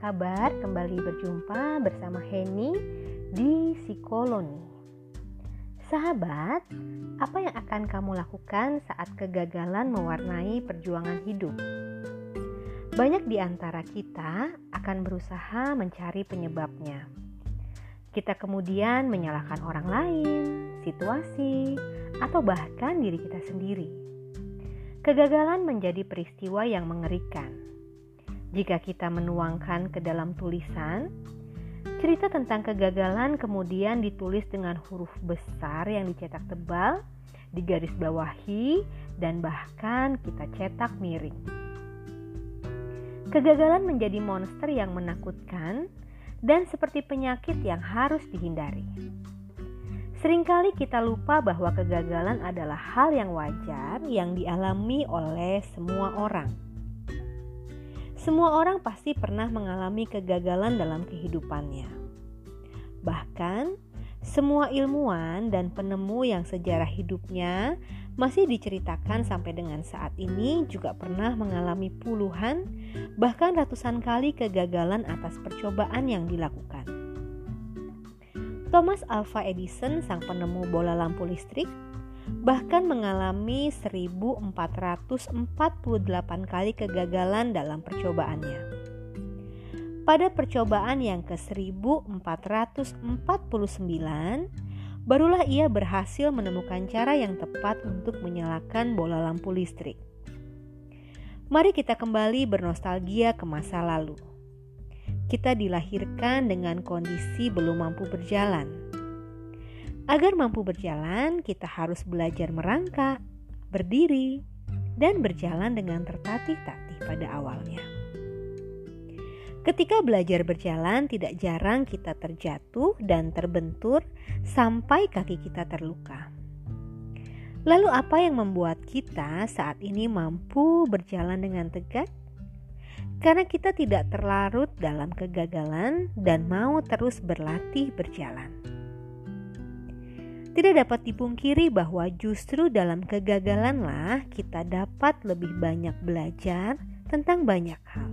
kabar? Kembali berjumpa bersama Henny di Psikoloni. Sahabat, apa yang akan kamu lakukan saat kegagalan mewarnai perjuangan hidup? Banyak di antara kita akan berusaha mencari penyebabnya. Kita kemudian menyalahkan orang lain, situasi, atau bahkan diri kita sendiri. Kegagalan menjadi peristiwa yang mengerikan jika kita menuangkan ke dalam tulisan, cerita tentang kegagalan kemudian ditulis dengan huruf besar yang dicetak tebal, digaris bawahi, dan bahkan kita cetak miring. Kegagalan menjadi monster yang menakutkan dan seperti penyakit yang harus dihindari. Seringkali kita lupa bahwa kegagalan adalah hal yang wajar yang dialami oleh semua orang. Semua orang pasti pernah mengalami kegagalan dalam kehidupannya. Bahkan, semua ilmuwan dan penemu yang sejarah hidupnya masih diceritakan sampai dengan saat ini juga pernah mengalami puluhan, bahkan ratusan kali kegagalan atas percobaan yang dilakukan. Thomas Alva Edison, sang penemu bola lampu listrik, bahkan mengalami 1448 kali kegagalan dalam percobaannya. Pada percobaan yang ke-1449, barulah ia berhasil menemukan cara yang tepat untuk menyalakan bola lampu listrik. Mari kita kembali bernostalgia ke masa lalu. Kita dilahirkan dengan kondisi belum mampu berjalan Agar mampu berjalan, kita harus belajar merangkak, berdiri, dan berjalan dengan tertatih-tatih pada awalnya. Ketika belajar berjalan, tidak jarang kita terjatuh dan terbentur sampai kaki kita terluka. Lalu, apa yang membuat kita saat ini mampu berjalan dengan tegak? Karena kita tidak terlarut dalam kegagalan dan mau terus berlatih berjalan. Tidak dapat dipungkiri bahwa justru dalam kegagalanlah kita dapat lebih banyak belajar tentang banyak hal.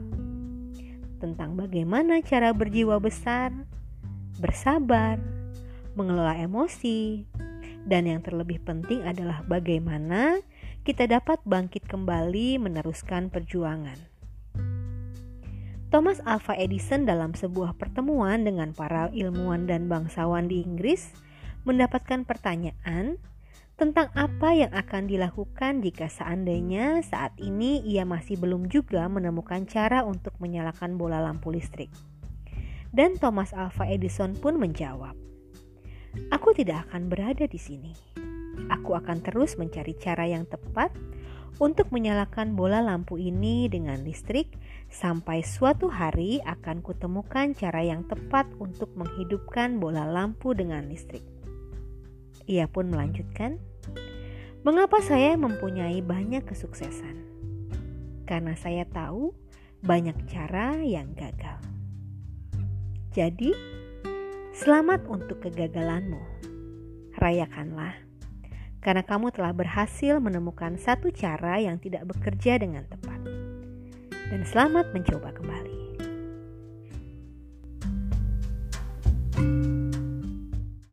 Tentang bagaimana cara berjiwa besar, bersabar, mengelola emosi, dan yang terlebih penting adalah bagaimana kita dapat bangkit kembali meneruskan perjuangan. Thomas Alva Edison dalam sebuah pertemuan dengan para ilmuwan dan bangsawan di Inggris mendapatkan pertanyaan tentang apa yang akan dilakukan jika seandainya saat ini ia masih belum juga menemukan cara untuk menyalakan bola lampu listrik. Dan Thomas Alva Edison pun menjawab, "Aku tidak akan berada di sini. Aku akan terus mencari cara yang tepat untuk menyalakan bola lampu ini dengan listrik sampai suatu hari akan kutemukan cara yang tepat untuk menghidupkan bola lampu dengan listrik." Ia pun melanjutkan, "Mengapa saya mempunyai banyak kesuksesan? Karena saya tahu banyak cara yang gagal." Jadi, selamat untuk kegagalanmu. Rayakanlah, karena kamu telah berhasil menemukan satu cara yang tidak bekerja dengan tepat. Dan selamat mencoba kembali.